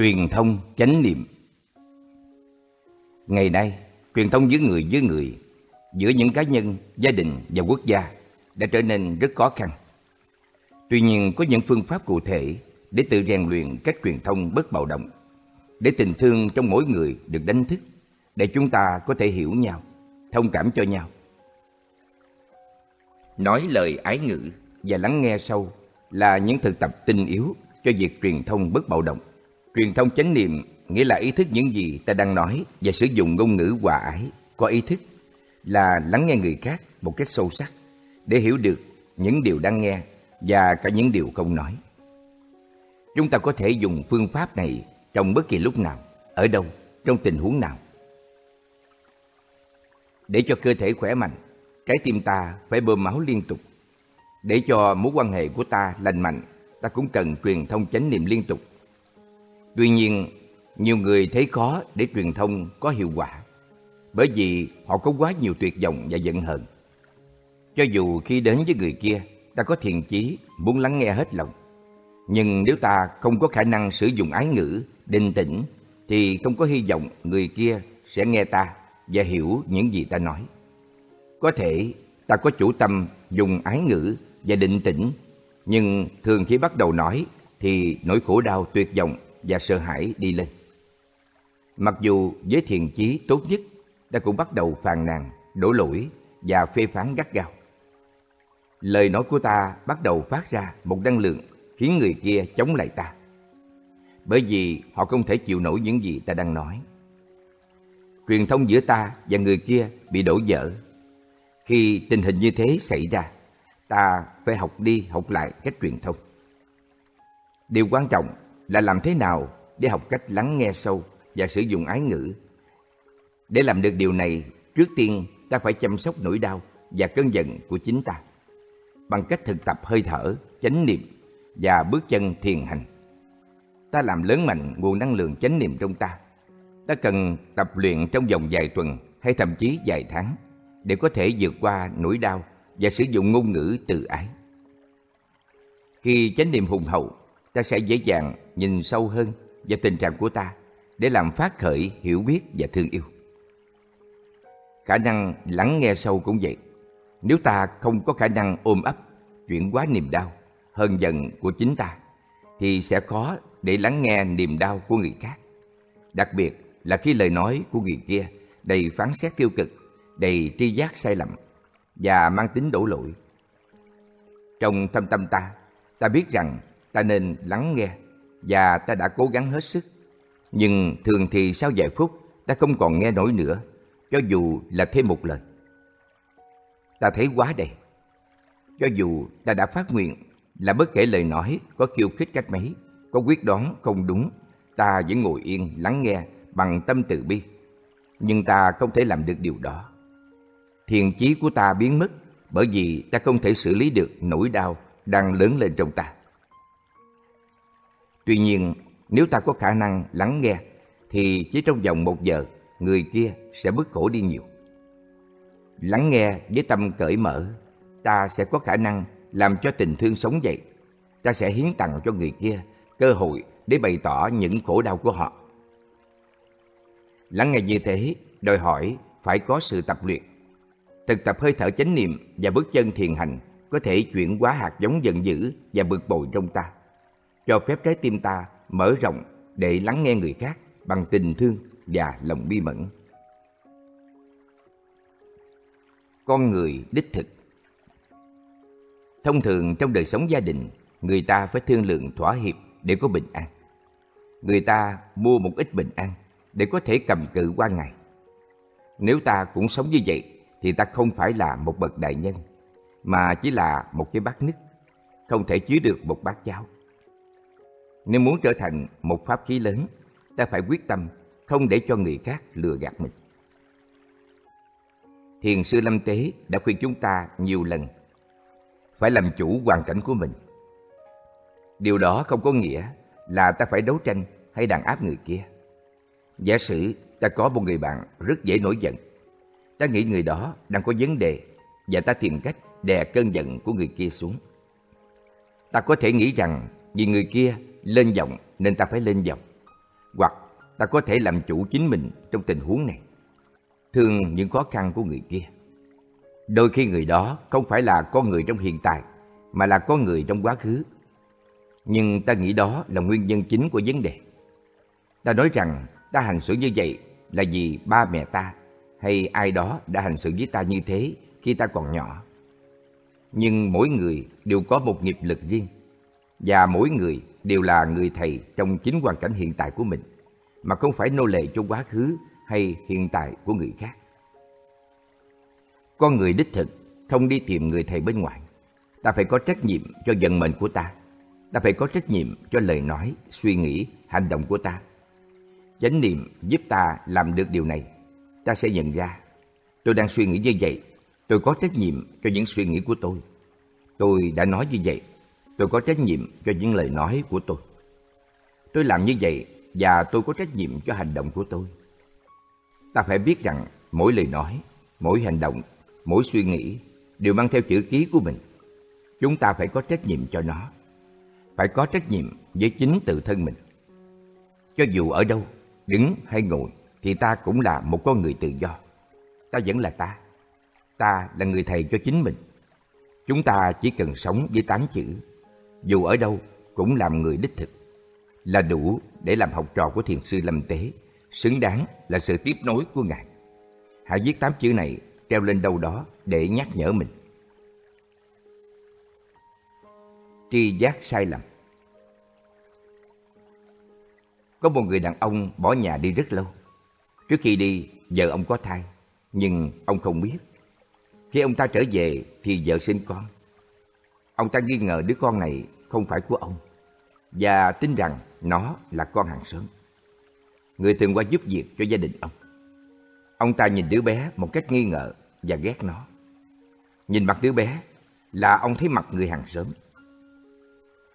Truyền thông chánh niệm Ngày nay, truyền thông giữa người với người, giữa những cá nhân, gia đình và quốc gia đã trở nên rất khó khăn. Tuy nhiên, có những phương pháp cụ thể để tự rèn luyện cách truyền thông bất bạo động, để tình thương trong mỗi người được đánh thức, để chúng ta có thể hiểu nhau, thông cảm cho nhau. Nói lời ái ngữ và lắng nghe sâu là những thực tập tinh yếu cho việc truyền thông bất bạo động. Truyền thông chánh niệm nghĩa là ý thức những gì ta đang nói và sử dụng ngôn ngữ hòa ái, có ý thức là lắng nghe người khác một cách sâu sắc để hiểu được những điều đang nghe và cả những điều không nói. Chúng ta có thể dùng phương pháp này trong bất kỳ lúc nào, ở đâu, trong tình huống nào. Để cho cơ thể khỏe mạnh, trái tim ta phải bơm máu liên tục. Để cho mối quan hệ của ta lành mạnh, ta cũng cần truyền thông chánh niệm liên tục. Tuy nhiên, nhiều người thấy khó để truyền thông có hiệu quả bởi vì họ có quá nhiều tuyệt vọng và giận hờn. Cho dù khi đến với người kia, ta có thiện chí muốn lắng nghe hết lòng. Nhưng nếu ta không có khả năng sử dụng ái ngữ, định tĩnh, thì không có hy vọng người kia sẽ nghe ta và hiểu những gì ta nói. Có thể ta có chủ tâm dùng ái ngữ và định tĩnh, nhưng thường khi bắt đầu nói thì nỗi khổ đau tuyệt vọng và sợ hãi đi lên. Mặc dù với thiền chí tốt nhất, ta cũng bắt đầu phàn nàn, đổ lỗi và phê phán gắt gao. Lời nói của ta bắt đầu phát ra một năng lượng khiến người kia chống lại ta. Bởi vì họ không thể chịu nổi những gì ta đang nói. Truyền thông giữa ta và người kia bị đổ vỡ. Khi tình hình như thế xảy ra, ta phải học đi học lại cách truyền thông. Điều quan trọng là làm thế nào để học cách lắng nghe sâu và sử dụng ái ngữ. Để làm được điều này, trước tiên ta phải chăm sóc nỗi đau và cơn giận của chính ta bằng cách thực tập hơi thở, chánh niệm và bước chân thiền hành. Ta làm lớn mạnh nguồn năng lượng chánh niệm trong ta. Ta cần tập luyện trong vòng vài tuần hay thậm chí vài tháng để có thể vượt qua nỗi đau và sử dụng ngôn ngữ từ ái. Khi chánh niệm hùng hậu, ta sẽ dễ dàng nhìn sâu hơn vào tình trạng của ta để làm phát khởi hiểu biết và thương yêu. Khả năng lắng nghe sâu cũng vậy. Nếu ta không có khả năng ôm ấp, chuyển hóa niềm đau, hơn dần của chính ta, thì sẽ khó để lắng nghe niềm đau của người khác. Đặc biệt là khi lời nói của người kia đầy phán xét tiêu cực, đầy tri giác sai lầm và mang tính đổ lỗi. Trong thâm tâm ta, ta biết rằng ta nên lắng nghe và ta đã cố gắng hết sức. Nhưng thường thì sau vài phút ta không còn nghe nổi nữa, cho dù là thêm một lời. Ta thấy quá đầy. Cho dù ta đã phát nguyện là bất kể lời nói có khiêu khích cách mấy, có quyết đoán không đúng, ta vẫn ngồi yên lắng nghe bằng tâm từ bi. Nhưng ta không thể làm được điều đó. Thiền chí của ta biến mất bởi vì ta không thể xử lý được nỗi đau đang lớn lên trong ta. Tuy nhiên, nếu ta có khả năng lắng nghe, thì chỉ trong vòng một giờ, người kia sẽ bức khổ đi nhiều. Lắng nghe với tâm cởi mở, ta sẽ có khả năng làm cho tình thương sống dậy. Ta sẽ hiến tặng cho người kia cơ hội để bày tỏ những khổ đau của họ. Lắng nghe như thế đòi hỏi phải có sự tập luyện. Thực tập hơi thở chánh niệm và bước chân thiền hành có thể chuyển hóa hạt giống giận dữ và bực bội trong ta, cho phép trái tim ta mở rộng để lắng nghe người khác bằng tình thương và lòng bi mẫn. Con người đích thực Thông thường trong đời sống gia đình, người ta phải thương lượng thỏa hiệp để có bình an. Người ta mua một ít bình an để có thể cầm cự qua ngày. Nếu ta cũng sống như vậy thì ta không phải là một bậc đại nhân, mà chỉ là một cái bát nứt, không thể chứa được một bát cháo. Nếu muốn trở thành một pháp khí lớn, ta phải quyết tâm không để cho người khác lừa gạt mình. Thiền sư Lâm Tế đã khuyên chúng ta nhiều lần phải làm chủ hoàn cảnh của mình. Điều đó không có nghĩa là ta phải đấu tranh hay đàn áp người kia. Giả sử ta có một người bạn rất dễ nổi giận. Ta nghĩ người đó đang có vấn đề và ta tìm cách đè cơn giận của người kia xuống. Ta có thể nghĩ rằng vì người kia lên giọng nên ta phải lên giọng. Hoặc ta có thể làm chủ chính mình trong tình huống này. Thương những khó khăn của người kia. Đôi khi người đó không phải là con người trong hiện tại, mà là con người trong quá khứ. Nhưng ta nghĩ đó là nguyên nhân chính của vấn đề. Ta nói rằng ta hành xử như vậy là vì ba mẹ ta hay ai đó đã hành xử với ta như thế khi ta còn nhỏ. Nhưng mỗi người đều có một nghiệp lực riêng và mỗi người đều là người thầy trong chính hoàn cảnh hiện tại của mình mà không phải nô lệ cho quá khứ hay hiện tại của người khác. Con người đích thực không đi tìm người thầy bên ngoài. Ta phải có trách nhiệm cho vận mệnh của ta. Ta phải có trách nhiệm cho lời nói, suy nghĩ, hành động của ta. Chánh niệm giúp ta làm được điều này. Ta sẽ nhận ra, tôi đang suy nghĩ như vậy. Tôi có trách nhiệm cho những suy nghĩ của tôi. Tôi đã nói như vậy. Tôi có trách nhiệm cho những lời nói của tôi. Tôi làm như vậy và tôi có trách nhiệm cho hành động của tôi. Ta phải biết rằng mỗi lời nói, mỗi hành động, mỗi suy nghĩ đều mang theo chữ ký của mình. Chúng ta phải có trách nhiệm cho nó. Phải có trách nhiệm với chính tự thân mình. Cho dù ở đâu, đứng hay ngồi, thì ta cũng là một con người tự do. Ta vẫn là ta. Ta là người thầy cho chính mình. Chúng ta chỉ cần sống với tám chữ. Dù ở đâu, cũng làm người đích thực. Là đủ để làm học trò của thiền sư Lâm Tế, xứng đáng là sự tiếp nối của Ngài. Hãy viết tám chữ này treo lên đâu đó để nhắc nhở mình. Tri giác sai lầm Có một người đàn ông bỏ nhà đi rất lâu. Trước khi đi, vợ ông có thai, nhưng ông không biết. Khi ông ta trở về thì vợ sinh con. Ông ta nghi ngờ đứa con này không phải của ông và tin rằng nó là con hàng xóm. Người thường qua giúp việc cho gia đình ông. Ông ta nhìn đứa bé một cách nghi ngờ và ghét nó. Nhìn mặt đứa bé là ông thấy mặt người hàng xóm.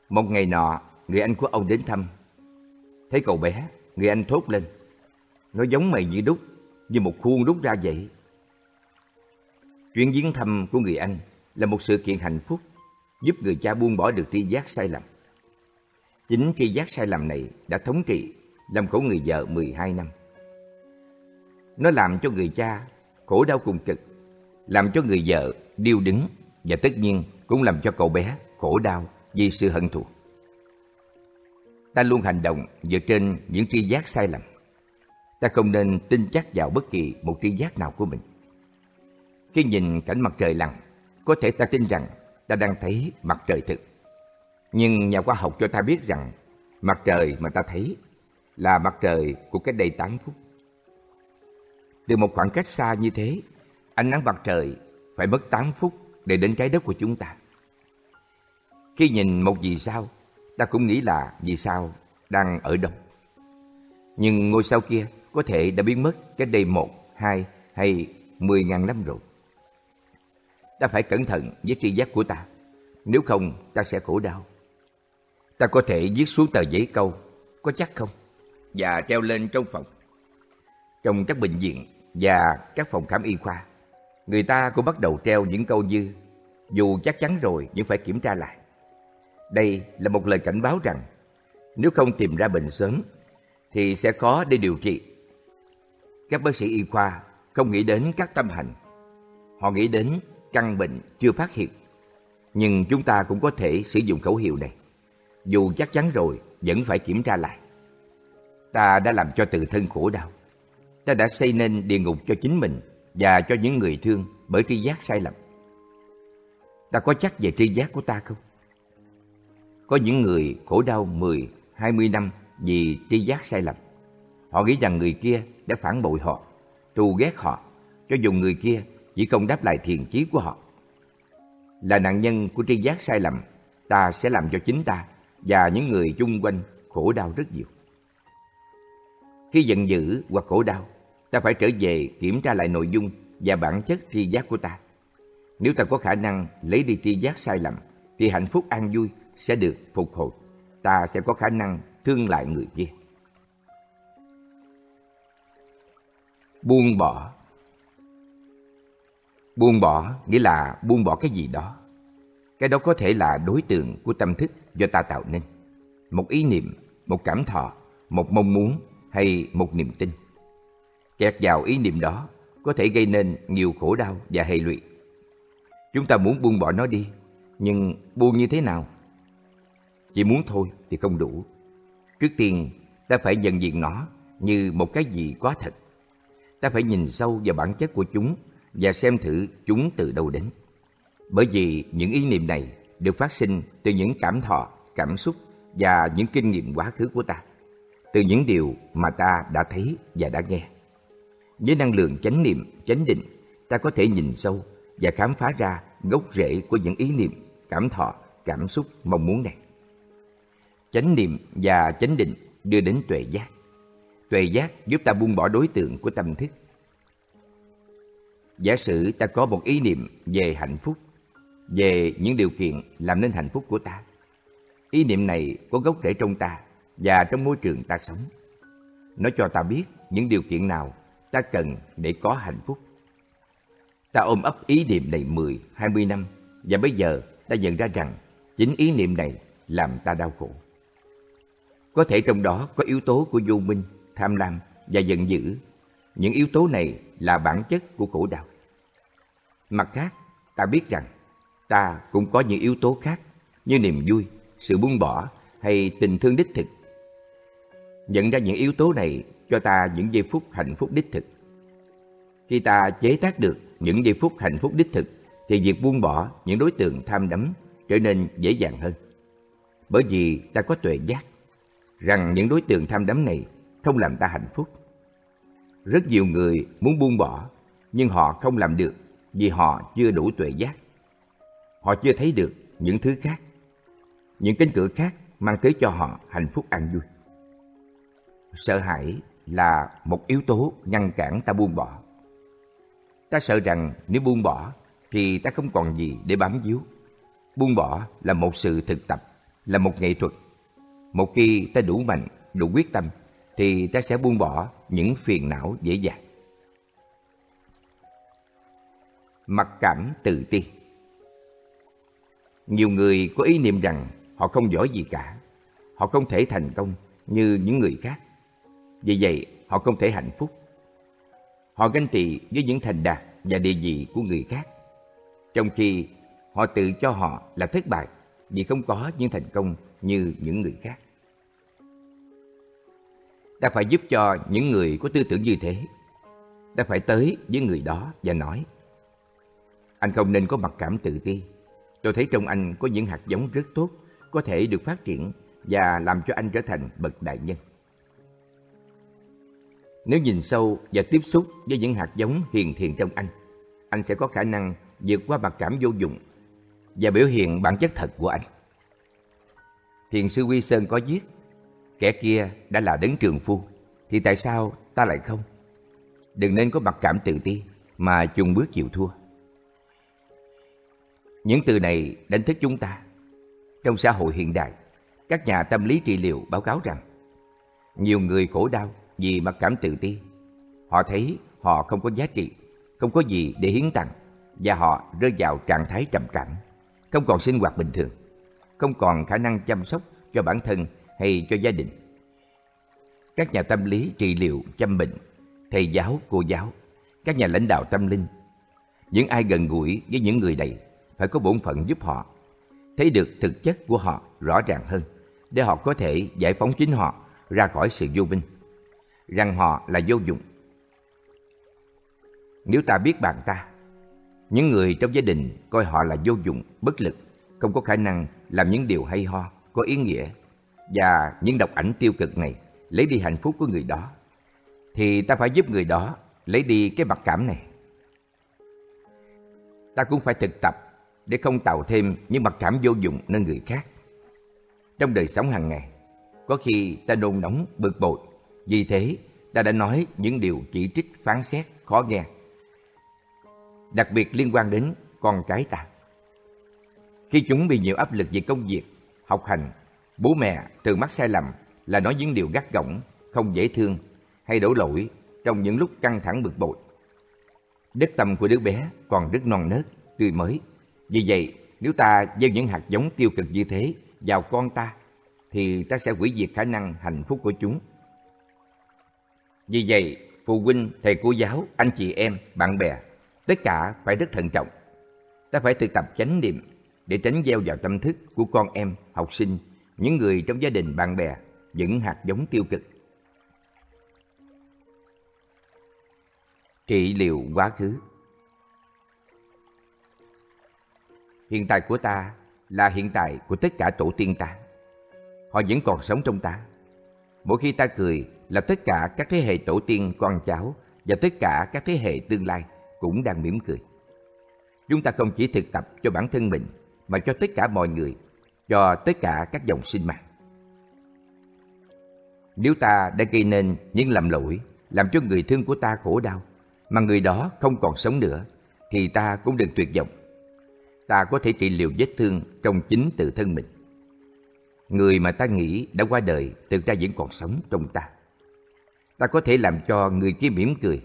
Một ngày nọ, người anh của ông đến thăm. Thấy cậu bé, người anh thốt lên. Nó giống mày như đúc, như một khuôn đúc ra vậy. Chuyến viếng thăm của người anh là một sự kiện hạnh phúc, giúp người cha buông bỏ được tri giác sai lầm. Chính tri giác sai lầm này đã thống trị, làm khổ người vợ 12 năm. Nó làm cho người cha khổ đau cùng cực, làm cho người vợ điêu đứng và tất nhiên cũng làm cho cậu bé khổ đau vì sự hận thù. Ta luôn hành động dựa trên những tri giác sai lầm. Ta không nên tin chắc vào bất kỳ một tri giác nào của mình. Khi nhìn cảnh mặt trời lặn, có thể ta tin rằng ta đang thấy mặt trời thực. Nhưng nhà khoa học cho ta biết rằng mặt trời mà ta thấy là mặt trời của cách đây 8 phút. Từ một khoảng cách xa như thế, ánh nắng mặt trời phải mất 8 phút để đến trái đất của chúng ta. Khi nhìn một vì sao, ta cũng nghĩ là vì sao đang ở đâu. Nhưng ngôi sao kia có thể đã biến mất cách đây một, hai hay mười ngàn năm rồi. Ta phải cẩn thận với tri giác của ta, nếu không ta sẽ khổ đau. Ta có thể viết xuống tờ giấy câu, có chắc không? Và treo lên trong phòng. Trong các bệnh viện và các phòng khám y khoa, người ta cũng bắt đầu treo những câu như dù chắc chắn rồi nhưng phải kiểm tra lại. Đây là một lời cảnh báo rằng nếu không tìm ra bệnh sớm thì sẽ khó để điều trị. Các bác sĩ y khoa không nghĩ đến các tâm hành. Họ nghĩ đến căn bệnh chưa phát hiện. Nhưng chúng ta cũng có thể sử dụng khẩu hiệu này. Dù chắc chắn rồi, vẫn phải kiểm tra lại. Ta đã làm cho tự thân khổ đau. Ta đã xây nên địa ngục cho chính mình và cho những người thương bởi tri giác sai lầm. Ta có chắc về tri giác của ta không? Có những người khổ đau 10, 20 năm vì tri giác sai lầm. Họ nghĩ rằng người kia đã phản bội họ, thù ghét họ, cho dù người kia chỉ không đáp lại thiền chí của họ. Là nạn nhân của tri giác sai lầm, ta sẽ làm cho chính ta và những người chung quanh khổ đau rất nhiều. Khi giận dữ hoặc khổ đau, ta phải trở về kiểm tra lại nội dung và bản chất tri giác của ta. Nếu ta có khả năng lấy đi tri giác sai lầm, thì hạnh phúc an vui sẽ được phục hồi. Ta sẽ có khả năng thương lại người kia. Buông bỏ Buông bỏ nghĩa là buông bỏ cái gì đó. Cái đó có thể là đối tượng của tâm thức do ta tạo nên. Một ý niệm, một cảm thọ, một mong muốn hay một niềm tin. Kẹt vào ý niệm đó có thể gây nên nhiều khổ đau và hệ lụy. Chúng ta muốn buông bỏ nó đi, nhưng buông như thế nào? Chỉ muốn thôi thì không đủ. Trước tiên, ta phải nhận diện nó như một cái gì quá thật. Ta phải nhìn sâu vào bản chất của chúng và xem thử chúng từ đâu đến. Bởi vì những ý niệm này được phát sinh từ những cảm thọ, cảm xúc và những kinh nghiệm quá khứ của ta, từ những điều mà ta đã thấy và đã nghe. Với năng lượng chánh niệm, chánh định, ta có thể nhìn sâu và khám phá ra gốc rễ của những ý niệm, cảm thọ, cảm xúc, mong muốn này. Chánh niệm và chánh định đưa đến tuệ giác. Tuệ giác giúp ta buông bỏ đối tượng của tâm thức. Giả sử ta có một ý niệm về hạnh phúc, về những điều kiện làm nên hạnh phúc của ta. Ý niệm này có gốc rễ trong ta và trong môi trường ta sống. Nó cho ta biết những điều kiện nào ta cần để có hạnh phúc. Ta ôm ấp ý niệm này 10, 20 năm và bây giờ ta nhận ra rằng chính ý niệm này làm ta đau khổ. Có thể trong đó có yếu tố của vô minh, tham lam và giận dữ. Những yếu tố này là bản chất của khổ đau. Mặt khác, ta biết rằng ta cũng có những yếu tố khác như niềm vui, sự buông bỏ hay tình thương đích thực. Nhận ra những yếu tố này cho ta những giây phút hạnh phúc đích thực. Khi ta chế tác được những giây phút hạnh phúc đích thực thì việc buông bỏ những đối tượng tham đắm trở nên dễ dàng hơn. Bởi vì ta có tuệ giác rằng những đối tượng tham đắm này không làm ta hạnh phúc. Rất nhiều người muốn buông bỏ nhưng họ không làm được vì họ chưa đủ tuệ giác. Họ chưa thấy được những thứ khác, những cánh cửa khác mang tới cho họ hạnh phúc an vui. Sợ hãi là một yếu tố ngăn cản ta buông bỏ. Ta sợ rằng nếu buông bỏ thì ta không còn gì để bám víu. Buông bỏ là một sự thực tập, là một nghệ thuật. Một khi ta đủ mạnh, đủ quyết tâm thì ta sẽ buông bỏ những phiền não dễ dàng. Mặc cảm tự ti Nhiều người có ý niệm rằng họ không giỏi gì cả, họ không thể thành công như những người khác. Vì vậy, họ không thể hạnh phúc. Họ ganh tị với những thành đạt và địa vị của người khác, trong khi họ tự cho họ là thất bại vì không có những thành công như những người khác. Ta phải giúp cho những người có tư tưởng như thế. Ta phải tới với người đó và nói Anh không nên có mặc cảm tự ti. Tôi thấy trong anh có những hạt giống rất tốt có thể được phát triển và làm cho anh trở thành bậc đại nhân. Nếu nhìn sâu và tiếp xúc với những hạt giống hiền thiện trong anh, anh sẽ có khả năng vượt qua mặc cảm vô dụng và biểu hiện bản chất thật của anh. Thiền sư Quy Sơn có viết, kẻ kia đã là đấng trường phu, thì tại sao ta lại không? Đừng nên có mặc cảm tự ti mà chung bước chịu thua. Những từ này đánh thức chúng ta. Trong xã hội hiện đại, các nhà tâm lý trị liệu báo cáo rằng nhiều người khổ đau vì mặc cảm tự ti. Họ thấy họ không có giá trị, không có gì để hiến tặng và họ rơi vào trạng thái trầm cảm, không còn sinh hoạt bình thường, không còn khả năng chăm sóc cho bản thân hay cho gia đình. Các nhà tâm lý trị liệu chăm bệnh, thầy giáo, cô giáo, các nhà lãnh đạo tâm linh, những ai gần gũi với những người này phải có bổn phận giúp họ thấy được thực chất của họ rõ ràng hơn để họ có thể giải phóng chính họ ra khỏi sự vô minh rằng họ là vô dụng. Nếu ta biết bạn ta, những người trong gia đình coi họ là vô dụng, bất lực, không có khả năng làm những điều hay ho, có ý nghĩa và những độc ảnh tiêu cực này lấy đi hạnh phúc của người đó, thì ta phải giúp người đó lấy đi cái mặc cảm này. Ta cũng phải thực tập để không tạo thêm những mặc cảm vô dụng nơi người khác. Trong đời sống hàng ngày, có khi ta nôn nóng, bực bội vì thế, ta đã nói những điều chỉ trích phán xét khó nghe. Đặc biệt liên quan đến con cái ta. Khi chúng bị nhiều áp lực về công việc, học hành, bố mẹ thường mắc sai lầm là nói những điều gắt gỏng, không dễ thương hay đổ lỗi trong những lúc căng thẳng bực bội. Đất tâm của đứa bé còn rất non nớt, tươi mới. Vì vậy, nếu ta gieo những hạt giống tiêu cực như thế vào con ta, thì ta sẽ hủy diệt khả năng hạnh phúc của chúng Vì vậy, phụ huynh, thầy cô giáo, anh chị em, bạn bè, tất cả phải rất thận trọng. Ta phải thực tập chánh niệm để tránh gieo vào tâm thức của con em, học sinh, những người trong gia đình, bạn bè, những hạt giống tiêu cực. Trị liệu quá khứ Hiện tại của ta là hiện tại của tất cả tổ tiên ta. Họ vẫn còn sống trong ta. Mỗi khi ta cười là tất cả các thế hệ tổ tiên con cháu và tất cả các thế hệ tương lai cũng đang mỉm cười. Chúng ta không chỉ thực tập cho bản thân mình mà cho tất cả mọi người, cho tất cả các dòng sinh mạng. Nếu ta đã gây nên những lầm lỗi làm cho người thương của ta khổ đau mà người đó không còn sống nữa thì ta cũng đừng tuyệt vọng. Ta có thể trị liệu vết thương trong chính tự thân mình. Người mà ta nghĩ đã qua đời thực ra vẫn còn sống trong ta. Ta có thể làm cho người kia mỉm cười.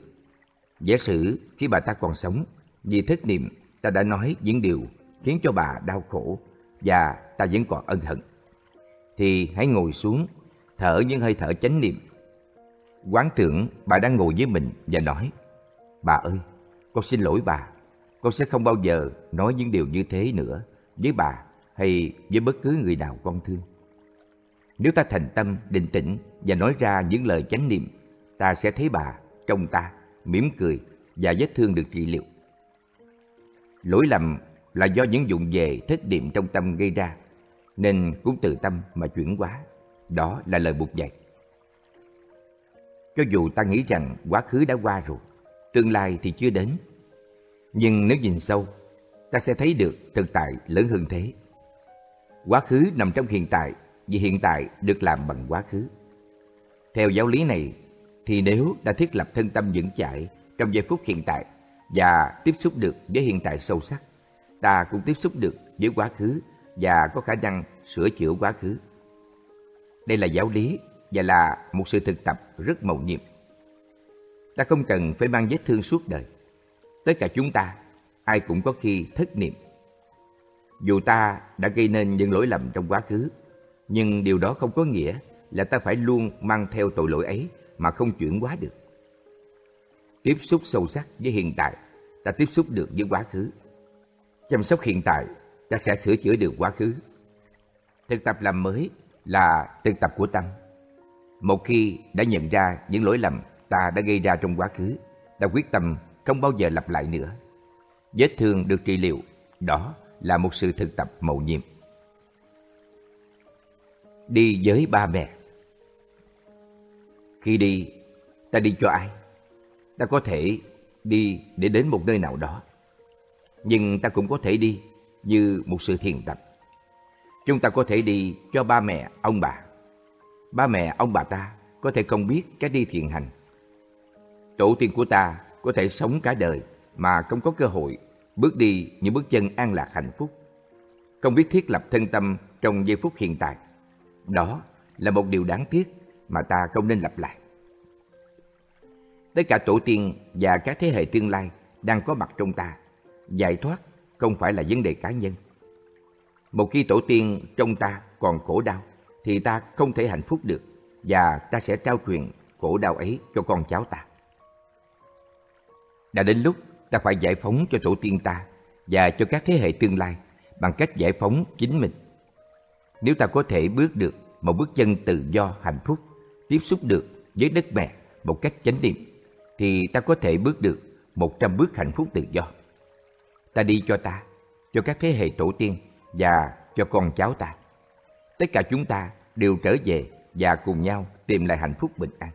Giả sử khi bà ta còn sống, vì thất niệm ta đã nói những điều khiến cho bà đau khổ và ta vẫn còn ân hận. Thì hãy ngồi xuống, thở những hơi thở chánh niệm. Quán tưởng bà đang ngồi với mình và nói Bà ơi, con xin lỗi bà, con sẽ không bao giờ nói những điều như thế nữa với bà hay với bất cứ người nào con thương. Nếu ta thành tâm, định tĩnh và nói ra những lời chánh niệm, ta sẽ thấy bà trong ta, mỉm cười và vết thương được trị liệu. Lỗi lầm là do những dụng về thất niệm trong tâm gây ra, nên cũng từ tâm mà chuyển hóa. Đó là lời buộc dạy. Cho dù ta nghĩ rằng quá khứ đã qua rồi, tương lai thì chưa đến, nhưng nếu nhìn sâu, ta sẽ thấy được thực tại lớn hơn thế. Quá khứ nằm trong hiện tại vì hiện tại được làm bằng quá khứ. Theo giáo lý này, thì nếu đã thiết lập thân tâm vững chãi trong giây phút hiện tại và tiếp xúc được với hiện tại sâu sắc, ta cũng tiếp xúc được với quá khứ và có khả năng sửa chữa quá khứ. Đây là giáo lý và là một sự thực tập rất mầu nhiệm. Ta không cần phải mang vết thương suốt đời. Tất cả chúng ta, ai cũng có khi thất niệm. Dù ta đã gây nên những lỗi lầm trong quá khứ, nhưng điều đó không có nghĩa là ta phải luôn mang theo tội lỗi ấy mà không chuyển hóa được. Tiếp xúc sâu sắc với hiện tại, ta tiếp xúc được với quá khứ. Chăm sóc hiện tại, ta sẽ sửa chữa được quá khứ. Thực tập làm mới là thực tập của tâm. Một khi đã nhận ra những lỗi lầm ta đã gây ra trong quá khứ, ta quyết tâm không bao giờ lặp lại nữa. Vết thương được trị liệu, đó là một sự thực tập mầu nhiệm. Đi với ba mẹ Khi đi, ta đi cho ai? Ta có thể đi để đến một nơi nào đó. Nhưng ta cũng có thể đi như một sự thiền tập. Chúng ta có thể đi cho ba mẹ, ông bà. Ba mẹ, ông bà ta có thể không biết cách đi thiền hành. Tổ tiên của ta có thể sống cả đời mà không có cơ hội bước đi những bước chân an lạc hạnh phúc. Không biết thiết lập thân tâm trong giây phút hiện tại. Đó là một điều đáng tiếc mà ta không nên lặp lại. Tất cả tổ tiên và các thế hệ tương lai đang có mặt trong ta. Giải thoát không phải là vấn đề cá nhân. Một khi tổ tiên trong ta còn khổ đau, thì ta không thể hạnh phúc được và ta sẽ trao truyền khổ đau ấy cho con cháu ta. Đã đến lúc ta phải giải phóng cho tổ tiên ta và cho các thế hệ tương lai bằng cách giải phóng chính mình. Nếu ta có thể bước được một bước chân tự do hạnh phúc, tiếp xúc được với đất mẹ một cách chánh niệm, thì ta có thể bước được một trăm bước hạnh phúc tự do. Ta đi cho ta, cho các thế hệ tổ tiên và cho con cháu ta. Tất cả chúng ta đều trở về và cùng nhau tìm lại hạnh phúc bình an.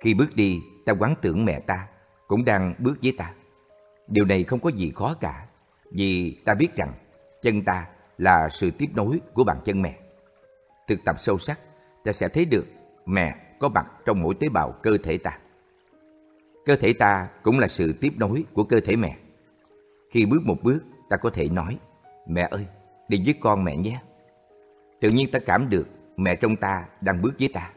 Khi bước đi, ta quán tưởng mẹ ta cũng đang bước với ta. Điều này không có gì khó cả, vì ta biết rằng chân ta là sự tiếp nối của bàn chân mẹ. Thực tập sâu sắc, ta sẽ thấy được mẹ có mặt trong mỗi tế bào cơ thể ta. Cơ thể ta cũng là sự tiếp nối của cơ thể mẹ. Khi bước một bước, ta có thể nói, mẹ ơi, đi với con mẹ nhé. Tự nhiên ta cảm được mẹ trong ta đang bước với ta.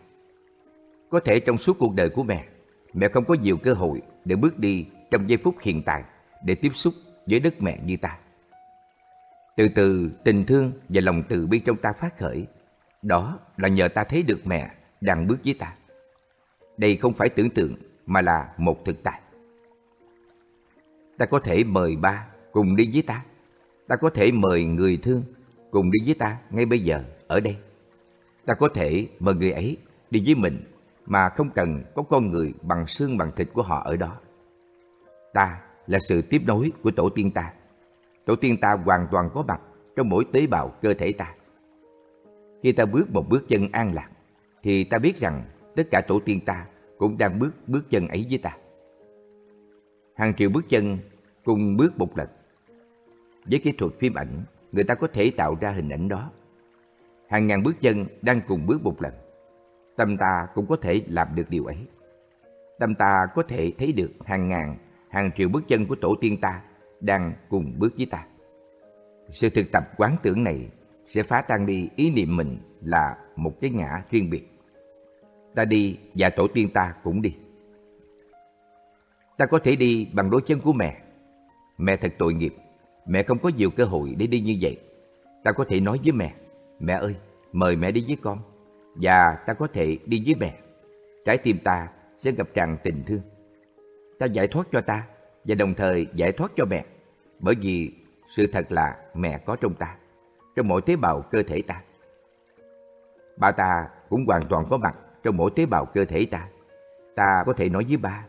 Có thể trong suốt cuộc đời của mẹ, mẹ không có nhiều cơ hội để bước đi trong giây phút hiện tại để tiếp xúc với đất mẹ như ta. Từ từ tình thương và lòng từ bi trong ta phát khởi. Đó là nhờ ta thấy được mẹ đang bước với ta. Đây không phải tưởng tượng mà là một thực tại. Ta có thể mời ba cùng đi với ta. Ta có thể mời người thương cùng đi với ta ngay bây giờ, ở đây. Ta có thể mời người ấy đi với mình mà không cần có con người bằng xương bằng thịt của họ ở đó. Ta là sự tiếp nối của tổ tiên ta. Tổ tiên ta hoàn toàn có mặt trong mỗi tế bào cơ thể ta. Khi ta bước một bước chân an lạc, thì ta biết rằng tất cả tổ tiên ta cũng đang bước bước chân ấy với ta. Hàng triệu bước chân cùng bước một lần. Với kỹ thuật phim ảnh, người ta có thể tạo ra hình ảnh đó. Hàng ngàn bước chân đang cùng bước một lần. Tâm ta cũng có thể làm được điều ấy. Tâm ta có thể thấy được hàng ngàn, hàng triệu bước chân của tổ tiên ta đang cùng bước với ta. Sự thực tập quán tưởng này sẽ phá tan đi ý niệm mình là một cái ngã riêng biệt. Ta đi và tổ tiên ta cũng đi. Ta có thể đi bằng đôi chân của mẹ. Mẹ thật tội nghiệp, mẹ không có nhiều cơ hội để đi như vậy. Ta có thể nói với mẹ, mẹ ơi, mời mẹ đi với con. Và ta có thể đi với mẹ. Trái tim ta sẽ gặp tràn tình thương. Ta giải thoát cho ta và đồng thời giải thoát cho mẹ. Bởi vì sự thật là mẹ có trong ta, trong mỗi tế bào cơ thể ta. Ba ta cũng hoàn toàn có mặt trong mỗi tế bào cơ thể ta. Ta có thể nói với ba,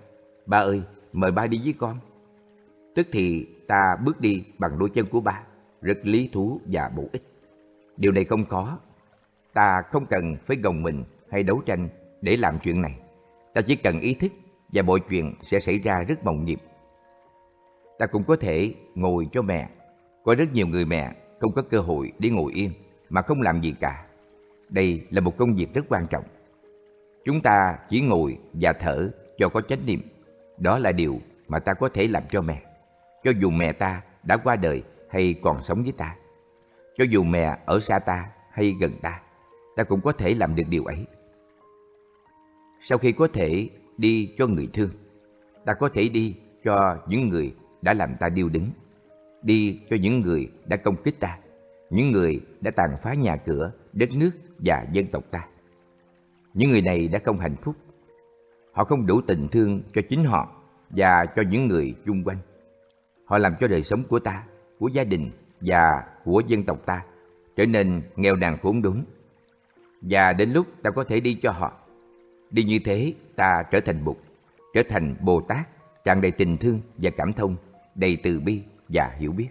ba ơi, mời ba đi với con. Tức thì ta bước đi bằng đôi chân của ba, rất lý thú và bổ ích. Điều này không khó. Ta không cần phải gồng mình hay đấu tranh để làm chuyện này. Ta chỉ cần ý thức và mọi chuyện sẽ xảy ra rất mộng nhịp. Ta cũng có thể ngồi cho mẹ. Có rất nhiều người mẹ không có cơ hội để ngồi yên mà không làm gì cả. Đây là một công việc rất quan trọng. Chúng ta chỉ ngồi và thở cho có chánh niệm. Đó là điều mà ta có thể làm cho mẹ. Cho dù mẹ ta đã qua đời hay còn sống với ta. Cho dù mẹ ở xa ta hay gần ta, ta cũng có thể làm được điều ấy. Sau khi có thể đi cho người thương, ta có thể đi cho những người đã làm ta điêu đứng, đi cho những người đã công kích ta, những người đã tàn phá nhà cửa, đất nước và dân tộc ta. Những người này đã không hạnh phúc. Họ không đủ tình thương cho chính họ và cho những người chung quanh. Họ làm cho đời sống của ta, của gia đình và của dân tộc ta trở nên nghèo nàn khốn đốn. Và đến lúc ta có thể đi cho họ. Đi như thế ta trở thành Bụt, trở thành Bồ Tát, tràn đầy tình thương và cảm thông, đầy từ bi và hiểu biết.